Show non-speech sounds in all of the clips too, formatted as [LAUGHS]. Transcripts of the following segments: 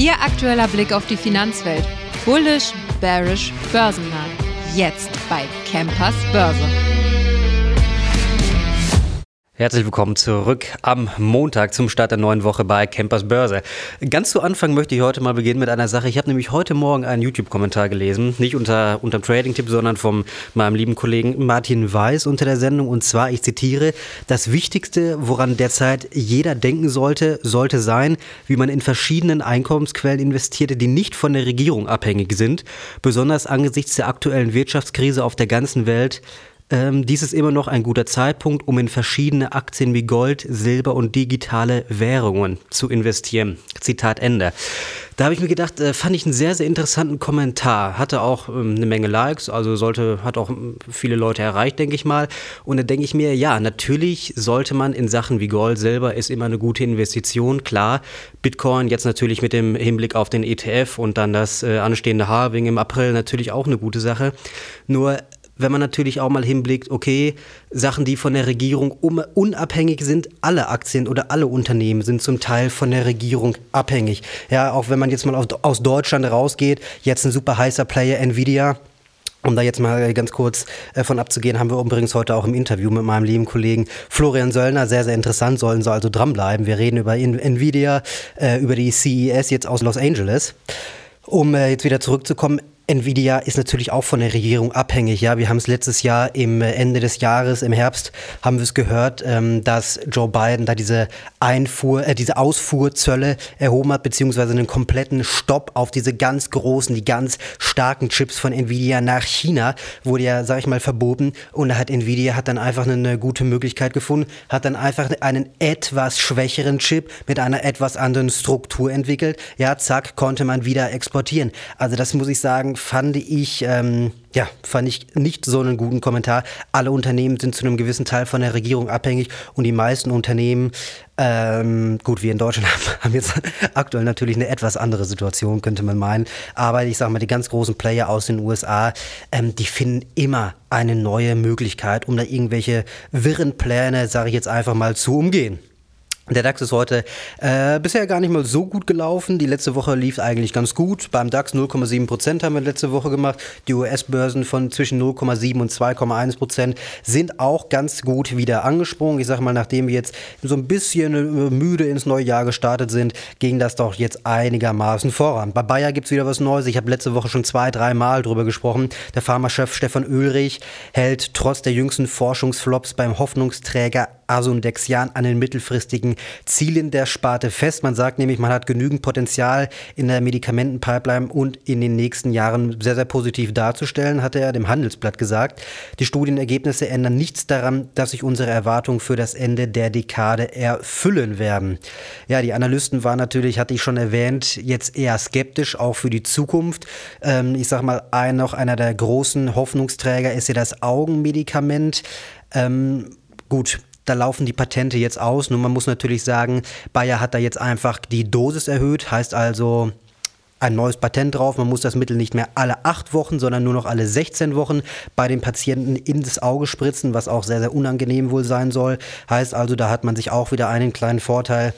Ihr aktueller Blick auf die Finanzwelt. Bullish, bearish, börsennah. Jetzt bei Campers Börse. Herzlich willkommen zurück am Montag zum Start der neuen Woche bei Campers Börse. Ganz zu Anfang möchte ich heute mal beginnen mit einer Sache. Ich habe nämlich heute Morgen einen YouTube-Kommentar gelesen, nicht unter unter Trading-Tipp, sondern von meinem lieben Kollegen Martin Weiß unter der Sendung. Und zwar, ich zitiere, das Wichtigste, woran derzeit jeder denken sollte, sollte sein, wie man in verschiedenen Einkommensquellen investierte, die nicht von der Regierung abhängig sind, besonders angesichts der aktuellen Wirtschaftskrise auf der ganzen Welt ähm, dies ist immer noch ein guter Zeitpunkt, um in verschiedene Aktien wie Gold, Silber und digitale Währungen zu investieren. Zitat Ende. Da habe ich mir gedacht, äh, fand ich einen sehr, sehr interessanten Kommentar. Hatte auch ähm, eine Menge Likes, also sollte, hat auch ähm, viele Leute erreicht, denke ich mal. Und da denke ich mir, ja, natürlich sollte man in Sachen wie Gold, Silber ist immer eine gute Investition, klar. Bitcoin jetzt natürlich mit dem Hinblick auf den ETF und dann das äh, anstehende Halving im April natürlich auch eine gute Sache. Nur wenn man natürlich auch mal hinblickt, okay, Sachen, die von der Regierung unabhängig sind, alle Aktien oder alle Unternehmen sind zum Teil von der Regierung abhängig. Ja, auch wenn man jetzt mal aus Deutschland rausgeht, jetzt ein super heißer Player Nvidia. Um da jetzt mal ganz kurz äh, von abzugehen, haben wir übrigens heute auch im Interview mit meinem lieben Kollegen Florian Söllner. Sehr, sehr interessant, sollen Sie also dranbleiben. Wir reden über Nvidia, äh, über die CES jetzt aus Los Angeles. Um äh, jetzt wieder zurückzukommen, Nvidia ist natürlich auch von der Regierung abhängig. Ja, wir haben es letztes Jahr im Ende des Jahres, im Herbst, haben wir es gehört, ähm, dass Joe Biden da diese Einfuhr, äh, diese Ausfuhrzölle erhoben hat, beziehungsweise einen kompletten Stopp auf diese ganz großen, die ganz starken Chips von Nvidia nach China wurde ja, sag ich mal, verboten. Und da hat Nvidia hat dann einfach eine gute Möglichkeit gefunden, hat dann einfach einen etwas schwächeren Chip mit einer etwas anderen Struktur entwickelt. Ja, zack, konnte man wieder exportieren. Also das muss ich sagen, fand ich, ähm, ja, fand ich nicht so einen guten Kommentar. Alle Unternehmen sind zu einem gewissen Teil von der Regierung abhängig und die meisten Unternehmen, ähm, gut, wir in Deutschland [LAUGHS] haben jetzt aktuell natürlich eine etwas andere Situation, könnte man meinen. Aber ich sage mal, die ganz großen Player aus den USA, ähm, die finden immer eine neue Möglichkeit, um da irgendwelche wirren Pläne, sage ich jetzt einfach mal, zu umgehen. Der DAX ist heute äh, bisher gar nicht mal so gut gelaufen. Die letzte Woche lief eigentlich ganz gut. Beim DAX 0,7 Prozent haben wir letzte Woche gemacht. Die US-Börsen von zwischen 0,7 und 2,1 Prozent sind auch ganz gut wieder angesprungen. Ich sage mal, nachdem wir jetzt so ein bisschen äh, müde ins neue Jahr gestartet sind, ging das doch jetzt einigermaßen voran. Bei Bayer gibt es wieder was Neues. Ich habe letzte Woche schon zwei, drei Mal drüber gesprochen. Der Pharmachef Stefan Oelrich hält trotz der jüngsten Forschungsflops beim Hoffnungsträger Asundexian an den mittelfristigen Zielen der Sparte fest. Man sagt nämlich, man hat genügend Potenzial in der Medikamentenpipeline und in den nächsten Jahren sehr, sehr positiv darzustellen, hat er dem Handelsblatt gesagt. Die Studienergebnisse ändern nichts daran, dass sich unsere Erwartungen für das Ende der Dekade erfüllen werden. Ja, die Analysten waren natürlich, hatte ich schon erwähnt, jetzt eher skeptisch, auch für die Zukunft. Ähm, ich sag mal, ein, noch einer der großen Hoffnungsträger ist ja das Augenmedikament. Ähm, gut, da laufen die Patente jetzt aus. Nur man muss natürlich sagen, Bayer hat da jetzt einfach die Dosis erhöht, heißt also ein neues Patent drauf. Man muss das Mittel nicht mehr alle acht Wochen, sondern nur noch alle 16 Wochen bei den Patienten in das Auge spritzen, was auch sehr, sehr unangenehm wohl sein soll. Heißt also, da hat man sich auch wieder einen kleinen Vorteil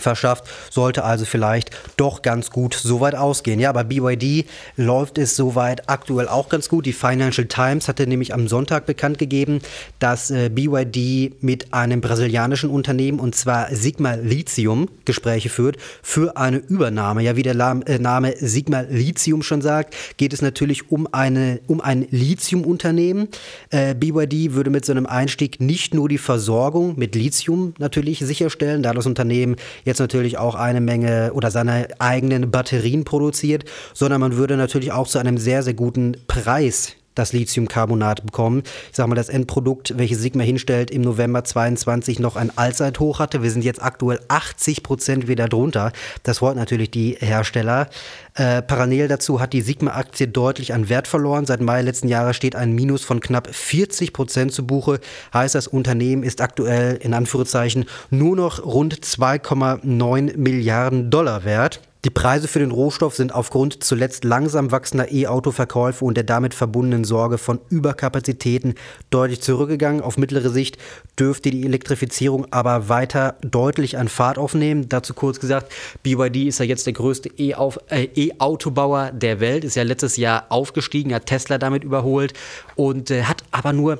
verschafft, sollte also vielleicht doch ganz gut soweit ausgehen. Ja, bei BYD läuft es soweit aktuell auch ganz gut. Die Financial Times hatte nämlich am Sonntag bekannt gegeben, dass äh, BYD mit einem brasilianischen Unternehmen und zwar Sigma Lithium Gespräche führt für eine Übernahme. Ja, wie der äh, Name Sigma Lithium schon sagt, geht es natürlich um eine um ein Lithium-Unternehmen. Äh, BYD würde mit so einem Einstieg nicht nur die Versorgung mit Lithium natürlich sicherstellen, da das Unternehmen jetzt natürlich auch eine Menge oder seine eigenen Batterien produziert, sondern man würde natürlich auch zu einem sehr, sehr guten Preis das Lithiumcarbonat bekommen. Ich sage mal, das Endprodukt, welches Sigma hinstellt, im November 22 noch ein Allzeithoch hatte. Wir sind jetzt aktuell 80 Prozent wieder drunter. Das freut natürlich die Hersteller. Äh, parallel dazu hat die Sigma-Aktie deutlich an Wert verloren. Seit Mai letzten Jahres steht ein Minus von knapp 40 Prozent zu Buche. Heißt, das Unternehmen ist aktuell in Anführungszeichen nur noch rund 2,9 Milliarden Dollar wert. Die Preise für den Rohstoff sind aufgrund zuletzt langsam wachsender E-Auto-Verkäufe und der damit verbundenen Sorge von Überkapazitäten deutlich zurückgegangen. Auf mittlere Sicht dürfte die Elektrifizierung aber weiter deutlich an Fahrt aufnehmen. Dazu kurz gesagt, BYD ist ja jetzt der größte äh, E-Autobauer der Welt, ist ja letztes Jahr aufgestiegen, hat Tesla damit überholt und äh, hat aber nur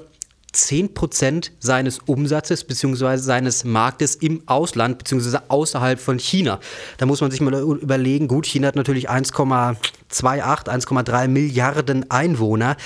10 Prozent seines Umsatzes bzw. seines Marktes im Ausland bzw. außerhalb von China. Da muss man sich mal überlegen, gut, China hat natürlich 1,28, 1,3 Milliarden Einwohner.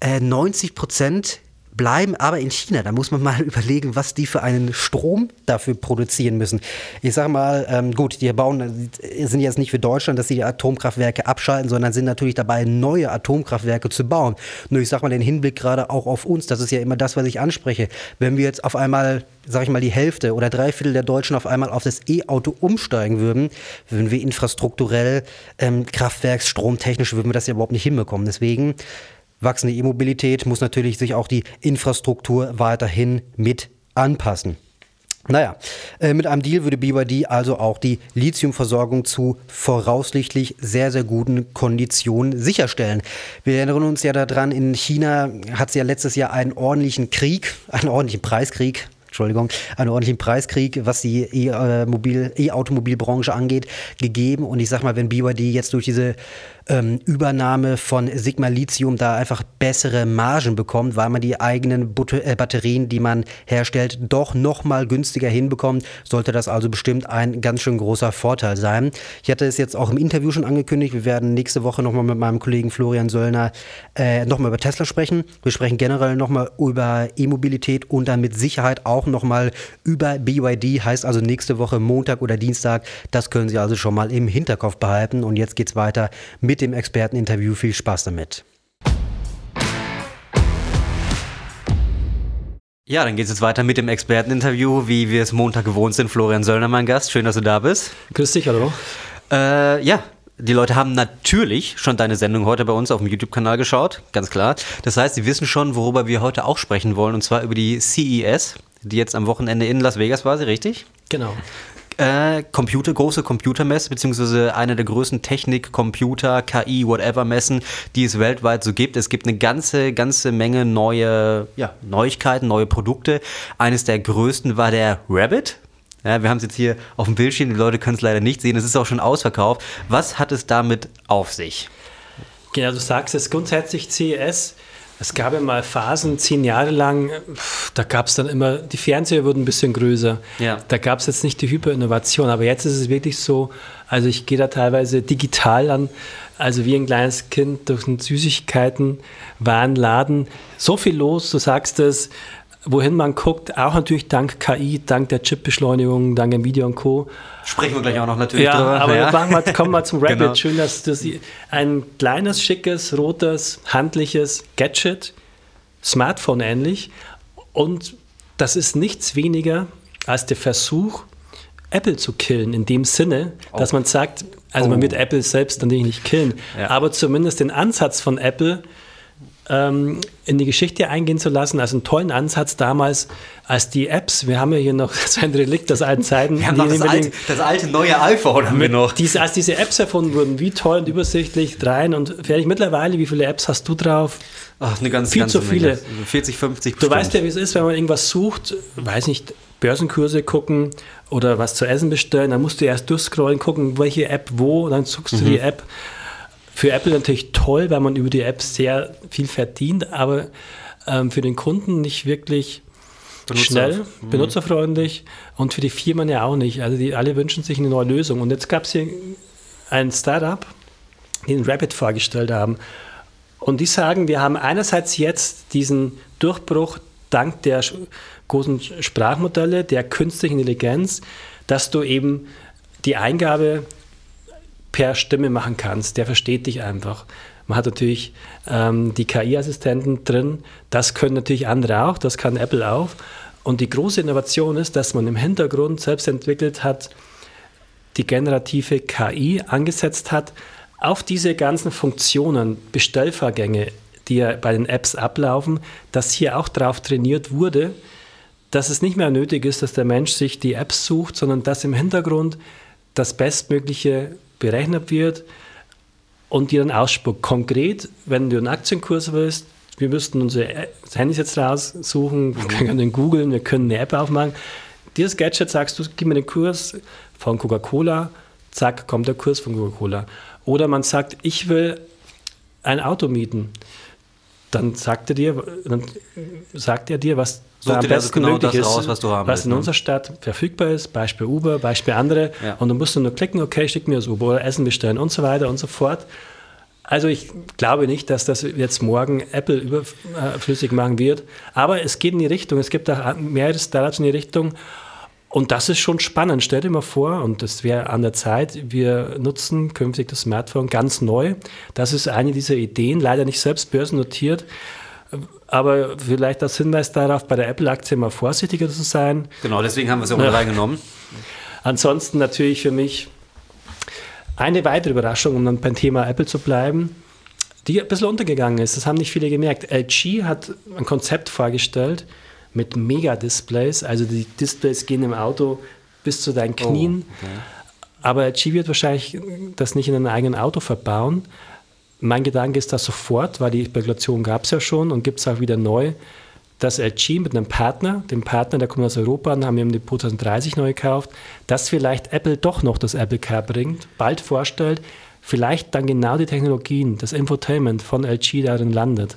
Äh, 90 Prozent bleiben aber in China. Da muss man mal [LAUGHS] überlegen, was die für einen Strom dafür produzieren müssen. Ich sage mal, ähm, gut, die bauen, sind jetzt nicht für Deutschland, dass sie die Atomkraftwerke abschalten, sondern sind natürlich dabei, neue Atomkraftwerke zu bauen. Nur ich sage mal den Hinblick gerade auch auf uns, das ist ja immer das, was ich anspreche. Wenn wir jetzt auf einmal sage ich mal, die Hälfte oder drei Viertel der Deutschen auf einmal auf das E-Auto umsteigen würden, würden wir infrastrukturell, ähm, kraftwerksstromtechnisch, würden wir das ja überhaupt nicht hinbekommen. Deswegen wachsende E-Mobilität muss natürlich sich auch die Infrastruktur weiterhin mit anpassen. Naja, äh, mit einem Deal würde BYD also auch die Lithiumversorgung zu voraussichtlich sehr, sehr guten Konditionen sicherstellen. Wir erinnern uns ja daran, in China hat es ja letztes Jahr einen ordentlichen Krieg, einen ordentlichen Preiskrieg, Entschuldigung, einen ordentlichen Preiskrieg, was die E-Automobilbranche angeht, gegeben. Und ich sag mal, wenn BYD jetzt durch diese ähm, Übernahme von Sigma Lithium da einfach bessere Margen bekommt, weil man die eigenen But äh, Batterien, die man herstellt, doch noch mal günstiger hinbekommt, sollte das also bestimmt ein ganz schön großer Vorteil sein. Ich hatte es jetzt auch im Interview schon angekündigt, wir werden nächste Woche noch mal mit meinem Kollegen Florian Söllner äh, noch mal über Tesla sprechen. Wir sprechen generell noch mal über E-Mobilität und dann mit Sicherheit auch noch mal über BYD, heißt also nächste Woche Montag oder Dienstag. Das können Sie also schon mal im Hinterkopf behalten und jetzt geht's weiter mit dem Experteninterview. Viel Spaß damit. Ja, dann geht es jetzt weiter mit dem Experteninterview, wie wir es Montag gewohnt sind. Florian Söllner, mein Gast. Schön, dass du da bist. Grüß dich, hallo. Äh, ja, die Leute haben natürlich schon deine Sendung heute bei uns auf dem YouTube-Kanal geschaut, ganz klar. Das heißt, sie wissen schon, worüber wir heute auch sprechen wollen, und zwar über die CES, die jetzt am Wochenende in Las Vegas war, sie richtig? Genau äh, Computer, große Computermesse, beziehungsweise eine der größten Technik, Computer, KI, whatever Messen, die es weltweit so gibt. Es gibt eine ganze, ganze Menge neue ja, Neuigkeiten, neue Produkte. Eines der größten war der Rabbit. Ja, wir haben es jetzt hier auf dem Bildschirm, die Leute können es leider nicht sehen, es ist auch schon ausverkauft. Was hat es damit auf sich? Genau, du sagst es grundsätzlich CES es gab ja mal Phasen, zehn Jahre lang, da gab es dann immer, die Fernseher wurden ein bisschen größer. Ja. Da gab es jetzt nicht die Hyperinnovation, aber jetzt ist es wirklich so, also ich gehe da teilweise digital an, also wie ein kleines Kind durch einen Süßigkeiten, Warenladen, so viel los, du sagst es, wohin man guckt, auch natürlich dank KI, dank der Chipbeschleunigung, dank Nvidia und Co. Sprechen wir gleich auch noch natürlich ja, drüber. Aber ja. wir, kommen wir zum [LAUGHS] Rabbit. genau. Schön, dass das ein kleines, schickes, rotes, handliches Gadget, Smartphone ähnlich. Und das ist nichts weniger als der Versuch, Apple zu killen, in dem Sinne, oh. dass man sagt, also oh. man wird Apple selbst natürlich nicht killen, ja. aber zumindest den Ansatz von Apple ähm, in die Geschichte eingehen zu lassen. Also einen tollen Ansatz damals, als die Apps, wir haben ja hier noch [LAUGHS] so ein Relikt aus alten Zeiten. Wir haben noch das, alte, das alte neue iPhone haben wir noch. Diese, als diese Apps erfunden wurden, wie toll und übersichtlich, rein und fertig. Mittlerweile, wie viele Apps hast du drauf? Ach, eine ganz, Viel zu viele. 40, 50 bestimmt. Du weißt ja, wie es ist, wenn man irgendwas sucht, weiß nicht, Börsenkurse gucken oder was zu essen bestellen, dann musst du erst durchscrollen, gucken, welche App wo, dann suchst du mhm. die App für Apple natürlich toll, weil man über die App sehr viel verdient, aber ähm, für den Kunden nicht wirklich Benutzer, schnell, mhm. benutzerfreundlich und für die Firmen ja auch nicht. Also die alle wünschen sich eine neue Lösung. Und jetzt gab es hier ein Startup, die den Rapid vorgestellt haben. Und die sagen, wir haben einerseits jetzt diesen Durchbruch dank der großen Sprachmodelle, der künstlichen Intelligenz, dass du eben die Eingabe per Stimme machen kannst. Der versteht dich einfach. Man hat natürlich ähm, die KI-Assistenten drin. Das können natürlich andere auch. Das kann Apple auch. Und die große Innovation ist, dass man im Hintergrund selbst entwickelt hat, die generative KI angesetzt hat auf diese ganzen Funktionen, Bestellvorgänge, die ja bei den Apps ablaufen, dass hier auch darauf trainiert wurde, dass es nicht mehr nötig ist, dass der Mensch sich die Apps sucht, sondern dass im Hintergrund das bestmögliche berechnet wird und dir dann ausspuckt. Konkret, wenn du einen Aktienkurs willst, wir müssten unsere Handys jetzt raussuchen, wir können den googeln, wir können eine App aufmachen. Dieses Gadget sagst du, gib mir den Kurs von Coca-Cola, zack, kommt der Kurs von Coca-Cola. Oder man sagt, ich will ein Auto mieten. Dann sagt er dir, dann sagt er dir, was Such dir also besten genau das ist, raus, was du haben was willst, in ne? unserer Stadt verfügbar ist, Beispiel Uber, Beispiel andere. Ja. Und dann musst du nur klicken, okay, schick mir das Uber oder Essen bestellen und so weiter und so fort. Also ich glaube nicht, dass das jetzt morgen Apple überflüssig machen wird, aber es geht in die Richtung. Es gibt auch mehrere Startups in die Richtung. Und das ist schon spannend. Stell dir mal vor, und das wäre an der Zeit, wir nutzen künftig das Smartphone ganz neu. Das ist eine dieser Ideen, leider nicht selbst börsennotiert. Aber vielleicht als Hinweis darauf, bei der Apple-Aktie mal vorsichtiger zu sein. Genau, deswegen haben wir ja auch Ja. reingenommen. Ansonsten natürlich für mich eine weitere Überraschung, um dann beim Thema Apple zu bleiben, die ein bisschen untergegangen ist. Das haben nicht viele gemerkt. LG hat ein Konzept vorgestellt mit Mega-Displays. Also die Displays gehen im Auto bis zu deinen Knien. Aber LG wird wahrscheinlich das nicht in einem eigenen Auto verbauen. Mein Gedanke ist das sofort, weil die Spekulation gab es ja schon und gibt es auch wieder neu, dass LG mit einem Partner, dem Partner, der kommt aus Europa und haben im Depot 2030 neu gekauft, dass vielleicht Apple doch noch das Apple Car bringt, bald vorstellt, vielleicht dann genau die Technologien, das Infotainment von LG darin landet.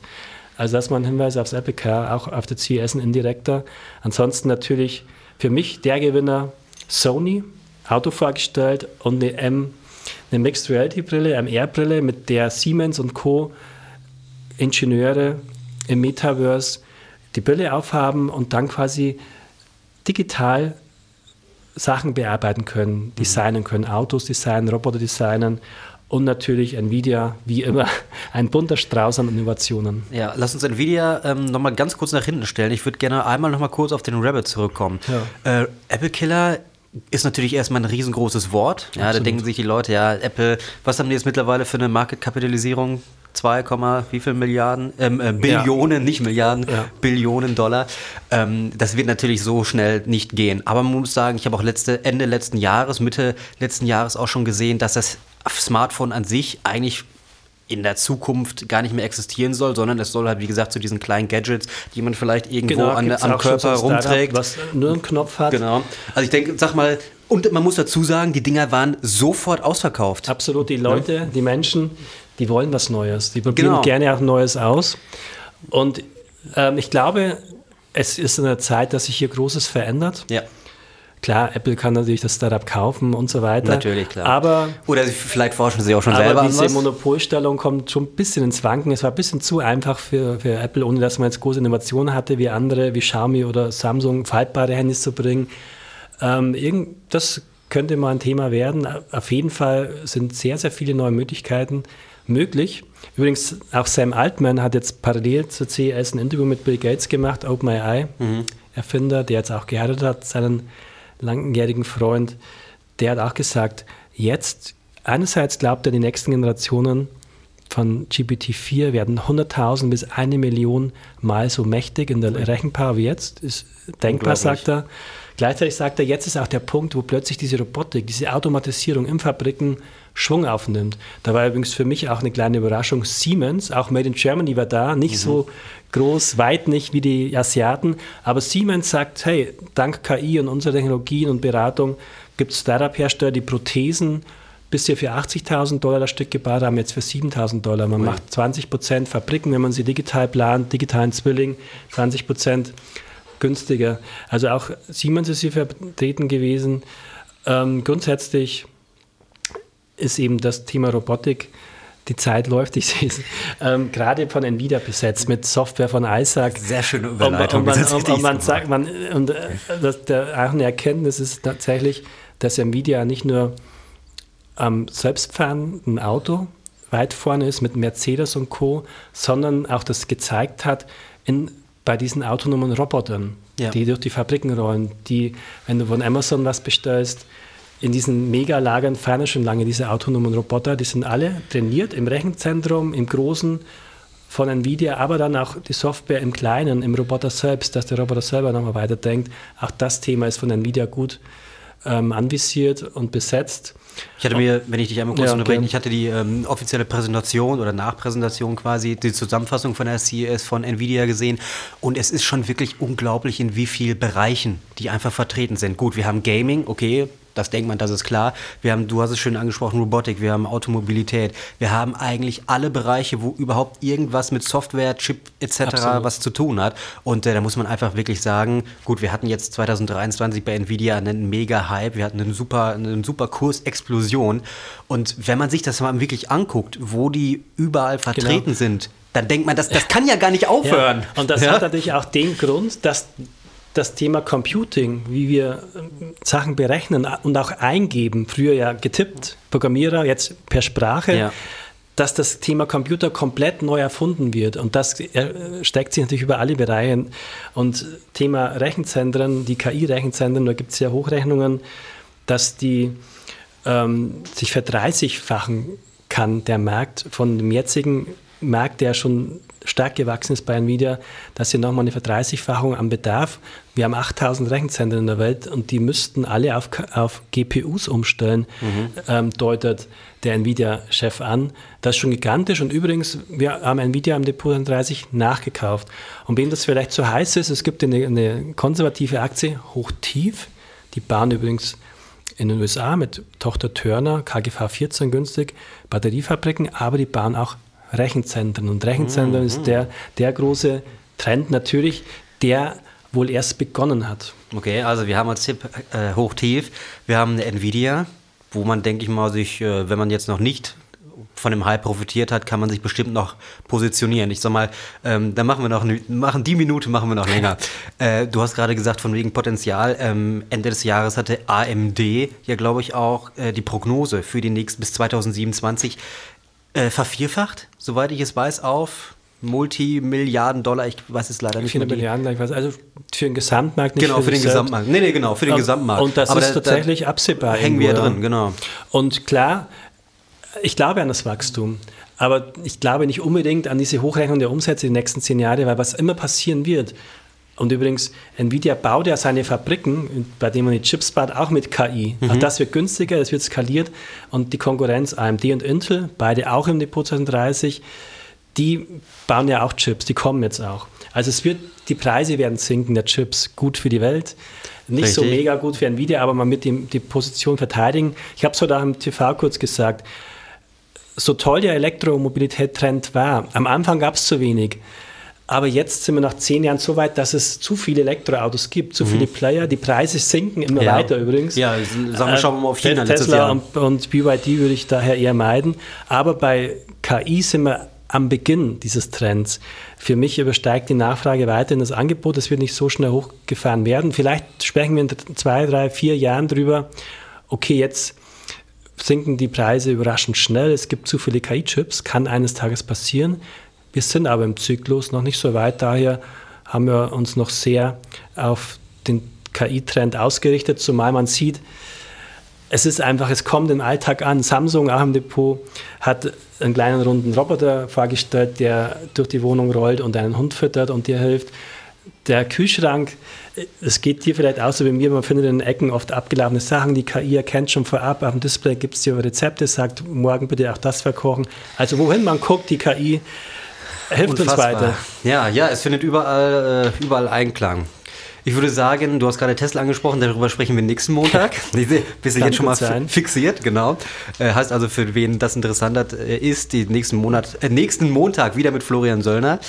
Also das mal ein Hinweis aufs Apple Car, auch auf der CES ein indirekter. Ansonsten natürlich für mich der Gewinner Sony, Auto vorgestellt und eine M, eine Mixed Reality Brille, MR-Brille, mit der Siemens und Co. Ingenieure im Metaverse die Brille aufhaben und dann quasi digital Sachen bearbeiten können, designen können, Autos designen, Roboter designen und natürlich Nvidia, wie immer, [LAUGHS] ein bunter Strauß an Innovationen. Ja, lass uns Nvidia ähm, nochmal ganz kurz nach hinten stellen. Ich würde gerne einmal nochmal kurz auf den Rabbit zurückkommen. Äh, Apple Killer ist natürlich erstmal ein riesengroßes Wort. Ja, da denken sich die Leute, ja, Apple, was haben die jetzt mittlerweile für eine Marketkapitalisierung? 2, wie viel Milliarden? Ähm, äh, Billionen, nicht Milliarden, Ja. Billionen Dollar. Ähm, das wird natürlich so schnell nicht gehen. Aber man muss sagen, ich habe auch letzte, Ende letzten Jahres, Mitte letzten Jahres auch schon gesehen, dass das Smartphone an sich eigentlich in der Zukunft gar nicht mehr existieren soll, sondern es soll halt, wie gesagt, zu diesen kleinen Gadgets, die man vielleicht irgendwo an, gibt's am so Körper Startup, rumträgt. Was nur einen Knopf hat. Genau. Also ich denke, sag mal, und man muss dazu sagen, die Dinger waren sofort ausverkauft. Absolut, die Leute, die Menschen, die wollen was Neues. Die probieren Genau. gerne auch Neues aus. Und ähm, ich glaube, es ist in der Zeit, dass sich hier Großes verändert. Ja, Klar, Apple kann natürlich das Startup kaufen und so weiter. natürlich, klar. Aber, Oder vielleicht forschen sie auch schon selber aber an diese was. Monopolstellung kommt schon ein bisschen ins Wanken. Es war ein bisschen zu einfach für, für Apple, ohne dass man jetzt große Innovationen hatte, wie andere, wie Xiaomi oder Samsung, faltbare Handys zu bringen. Ähm, irgend, das könnte mal ein Thema werden. Auf jeden Fall sind sehr, sehr viele neue Möglichkeiten möglich. Übrigens, auch Sam Altman hat jetzt parallel zur CES ein Interview mit Bill Gates gemacht, OpenAI, Erfinder, der jetzt auch geheiratet hat, seinen langjährigen Freund. Der hat auch gesagt, jetzt, einerseits glaubt er, die nächsten Generationen von GPT-4 werden 100.000 bis eine Million Mal so mächtig in der Rechenpower wie jetzt. Ist denkbar, sagt er. Gleichzeitig sagt er, jetzt ist auch der Punkt, wo plötzlich diese Robotik, diese Automatisierung in Fabriken Schwung aufnimmt. Da war übrigens für mich auch eine kleine Überraschung. Siemens, auch Made in Germany war da, nicht so groß, weit nicht wie die Asiaten, aber Siemens sagt, hey, dank KI und unserer Technologien und Beratung gibt es Startup-Hersteller, die Prothesen bisher für 80.000 Dollar das Stück gebaut haben, jetzt für 7.000 Dollar. Man macht 20 Prozent Fabriken, wenn man sie digital plant, digitalen Zwilling, 20 Prozent günstiger. Also auch Siemens ist hier vertreten gewesen. Ähm, grundsätzlich ist eben das Thema Robotik, die Zeit läuft, ich sehe es, ähm, gerade von Nvidia besetzt mit Software von Isaac. Sehr schöne Überleitung. und, man, Das ist und, richtig und man sagt, man, und äh, das, der, auch eine Erkenntnis ist tatsächlich, dass Nvidia nicht nur am selbstfahrenden Auto weit vorne ist mit Mercedes und Co., sondern auch das gezeigt hat in, bei diesen autonomen Robotern, Ja. die durch die Fabriken rollen, die, wenn du von Amazon was bestellst, in diesen Megalagern fahren schon lange diese autonomen Roboter, die sind alle trainiert im Rechenzentrum, im Großen von Nvidia, aber dann auch die Software im Kleinen, im Roboter selbst, dass der Roboter selber nochmal weiterdenkt. Auch das Thema ist von Nvidia gut ähm, anvisiert und besetzt. Ich hatte mir, wenn ich dich einmal kurz Ja, unterbreche, gern. ich hatte die ähm, offizielle Präsentation oder Nachpräsentation quasi, die Zusammenfassung von der CES von Nvidia gesehen und es ist schon wirklich unglaublich, in wie vielen Bereichen die einfach vertreten sind. Gut, wir haben Gaming, okay, das denkt man, das ist klar. Wir haben, du hast es schön angesprochen, Robotik, wir haben Automobilität, wir haben eigentlich alle Bereiche, wo überhaupt irgendwas mit Software, Chip etc. Absolut. was zu tun hat. Und äh, da muss man einfach wirklich sagen, gut, wir hatten jetzt 2023 bei Nvidia einen mega Hype, wir hatten einen super, eine super Kursexplosion. Und wenn man sich das mal wirklich anguckt, wo die überall vertreten sind, dann denkt man, das, das kann ja gar nicht aufhören. Ja, und das Ja? hat natürlich auch den Grund, dass das Thema Computing, wie wir ähm, Sachen berechnen und auch eingeben, früher ja getippt, Programmierer, jetzt per Sprache, Ja. dass das Thema Computer komplett neu erfunden wird. Und das äh, steckt sich natürlich über alle Bereiche. Und Thema Rechenzentren, die KI-Rechenzentren, da gibt es ja Hochrechnungen, dass die ähm, sich verdreißigfachen kann, der Markt von dem jetzigen Markt, der schon stark gewachsen ist bei Nvidia, dass sie nochmal eine Verdreißigfachung am Bedarf. Wir haben 8000 Rechenzentren in der Welt und die müssten alle auf, auf GPUs umstellen, ähm, deutet der Nvidia-Chef an. Das ist schon gigantisch und übrigens, wir haben Nvidia am Depot 30 nachgekauft. Und wem das vielleicht zu heiß ist, es gibt eine, eine konservative Aktie, hochtief, die bauen übrigens in den USA mit Tochter Turner, KGV 14 günstig, Batteriefabriken, aber die bauen auch Rechenzentren. Und Rechenzentren ist der, der große Trend natürlich, der wohl erst begonnen hat. Okay, also wir haben als Tipp äh, hoch-tief. Wir haben eine Nvidia, wo man, denke ich mal, sich, äh, wenn man jetzt noch nicht von dem Hype profitiert hat, kann man sich bestimmt noch positionieren. Ich sag mal, ähm, dann machen wir noch, machen die Minute machen wir noch länger. [LAUGHS] äh, du hast gerade gesagt, von wegen Potenzial. Ähm, Ende des Jahres hatte AMD ja, glaube ich, auch äh, die Prognose für die nächsten bis 2027 äh, vervierfacht, soweit ich es weiß, auf Multimilliarden Dollar. Ich weiß es leider nicht 400 mehr. die- Milliarden, ich weiß, also für den Gesamtmarkt nicht Genau, für den sich selbst. Gesamtmarkt. Nee, nee, genau, für den Und- Gesamtmarkt. und das Aber ist da- da tatsächlich absehbar Hängen wir ja irgendwo, ja. drin, genau. Und klar, ich glaube an das Wachstum, aber ich glaube nicht unbedingt an diese Hochrechnung der Umsätze die nächsten zehn Jahre, weil was immer passieren wird, und übrigens, Nvidia baut ja seine Fabriken, bei denen man die Chips baut, auch mit KI. Mhm. Auch das wird günstiger, es wird skaliert und die Konkurrenz AMD und Intel, beide auch im Depot 2030, die bauen ja auch Chips, die kommen jetzt auch. Also es wird, die Preise werden sinken der Chips, gut für die Welt. Nicht so Richtig. mega gut für Nvidia, aber man wird die, die Position verteidigen. Ich habe es heute auch im TV kurz gesagt, so toll der Elektromobilität-Trend war, am Anfang gab es zu wenig. Aber jetzt sind wir nach zehn Jahren so weit, dass es zu viele Elektroautos gibt, zu viele Player. Die Preise sinken immer Mhm. Ja. weiter übrigens. Ja, sagen wir, schauen wir mal auf China Äh, Tesla Jahr. und, und BYD würde ich daher eher meiden. Aber bei KI sind wir am Beginn dieses Trends. Für mich übersteigt die Nachfrage weiterhin das Angebot. Es wird nicht so schnell hochgefahren werden. Vielleicht sprechen wir in zwei, drei, vier Jahren drüber. Okay, jetzt sinken die Preise überraschend schnell. Es gibt zu viele KI-Chips, kann eines Tages passieren. Wir sind aber im Zyklus noch nicht so weit. Daher haben wir uns noch sehr auf den KI-Trend ausgerichtet, zumal man sieht, es ist einfach, es kommt im Alltag an. Samsung, auch im Depot, hat einen kleinen runden Roboter vorgestellt, der durch die Wohnung rollt und einen Hund füttert und dir hilft. Der Kühlschrank, es geht dir vielleicht auch so wie mir, man findet in den Ecken oft abgelaufene Sachen, die KI erkennt schon vorab. Auf dem Display gibt es dir Rezepte, sagt, morgen bitte auch das verkochen. Also wohin man guckt, die KI hilft uns weiter. Ja, ja, es findet überall, äh, überall Einklang. Ich würde sagen, du hast gerade Tesla angesprochen, darüber sprechen wir nächsten Montag. [LAUGHS] Bist du jetzt schon mal sein. fi- fixiert, genau. Äh, heißt also, für wen das interessant hat, äh, ist, die nächsten, Monat, äh, nächsten Montag wieder mit Florian Söllner.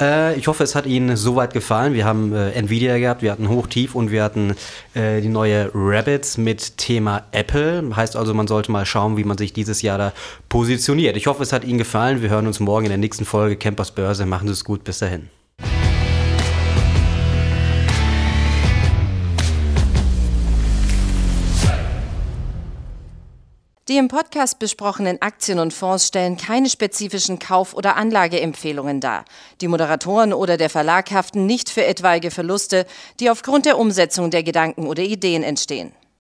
Äh, ich hoffe, es hat Ihnen soweit gefallen. Wir haben äh, Nvidia gehabt, wir hatten Hochtief und wir hatten äh, die neue Rabbits mit Thema Apple. Heißt also, man sollte mal schauen, wie man sich dieses Jahr da positioniert. Ich hoffe, es hat Ihnen gefallen. Wir hören uns morgen in der nächsten Folge Campers Börse. Machen Sie es gut. Bis dahin. Die im Podcast besprochenen Aktien und Fonds stellen keine spezifischen Kauf- oder Anlageempfehlungen dar. Die Moderatoren oder der Verlag haften nicht für etwaige Verluste, die aufgrund der Umsetzung der Gedanken oder Ideen entstehen.